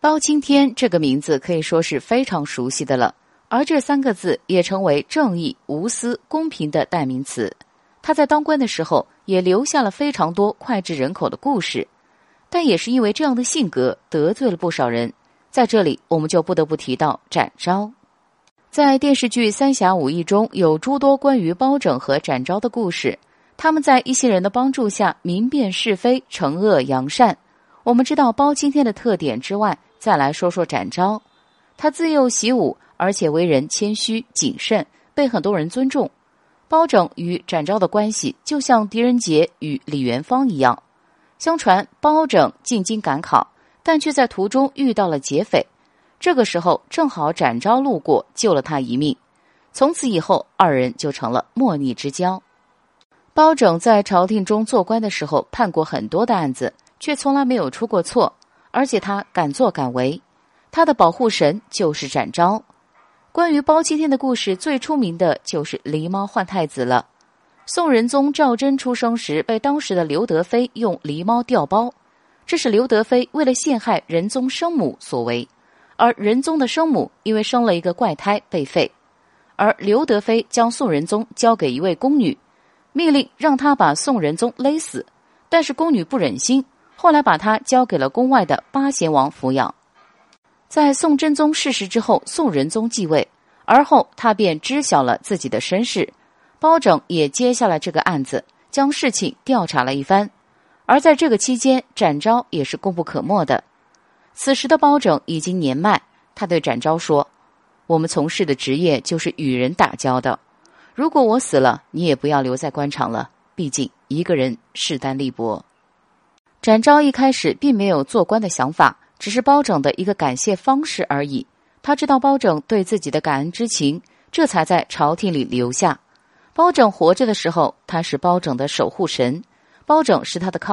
包青天这个名字可以说是非常熟悉的了，而这三个字也成为正义、无私、公平的代名词。他在当官的时候也留下了非常多脍炙人口的故事，但也是因为这样的性格得罪了不少人。在这里，我们就不得不提到展昭。在电视剧《三侠五义》中有诸多关于包拯和展昭的故事，他们在一些人的帮助下明辨是非、惩恶扬善。我们知道包青天的特点之外，再来说说展昭。他自幼习武，而且为人谦虚谨慎，被很多人尊重。包拯与展昭的关系就像狄仁杰与李元芳一样。相传包拯进京赶考，但却在途中遇到了劫匪。这个时候正好展昭路过，救了他一命。从此以后，二人就成了莫逆之交。包拯在朝廷中做官的时候，判过很多的案子，却从来没有出过错，而且他敢作敢为。他的保护神就是展昭。关于包青天的故事，最出名的就是狸猫换太子了。宋仁宗赵祯出生时，被当时的刘德妃用狸猫调包，这是刘德妃为了陷害仁宗生母所为。而仁宗的生母因为生了一个怪胎被废，而刘德妃将宋仁宗交给一位宫女，命令让她把宋仁宗勒死。但是宫女不忍心，后来把他交给了宫外的八贤王抚养。在宋真宗逝世之后，宋仁宗继位，而后他便知晓了自己的身世，包拯也接下了这个案子，将事情调查了一番。而在这个期间，展昭也是功不可没的。此时的包拯已经年迈，他对展昭说：“我们从事的职业就是与人打交道，如果我死了，你也不要留在官场了，毕竟一个人势单力薄。”展昭一开始并没有做官的想法。只是包拯的一个感谢方式而已。他知道包拯对自己的感恩之情，这才在朝廷里留下。包拯活着的时候，他是包拯的守护神，包拯是他的靠。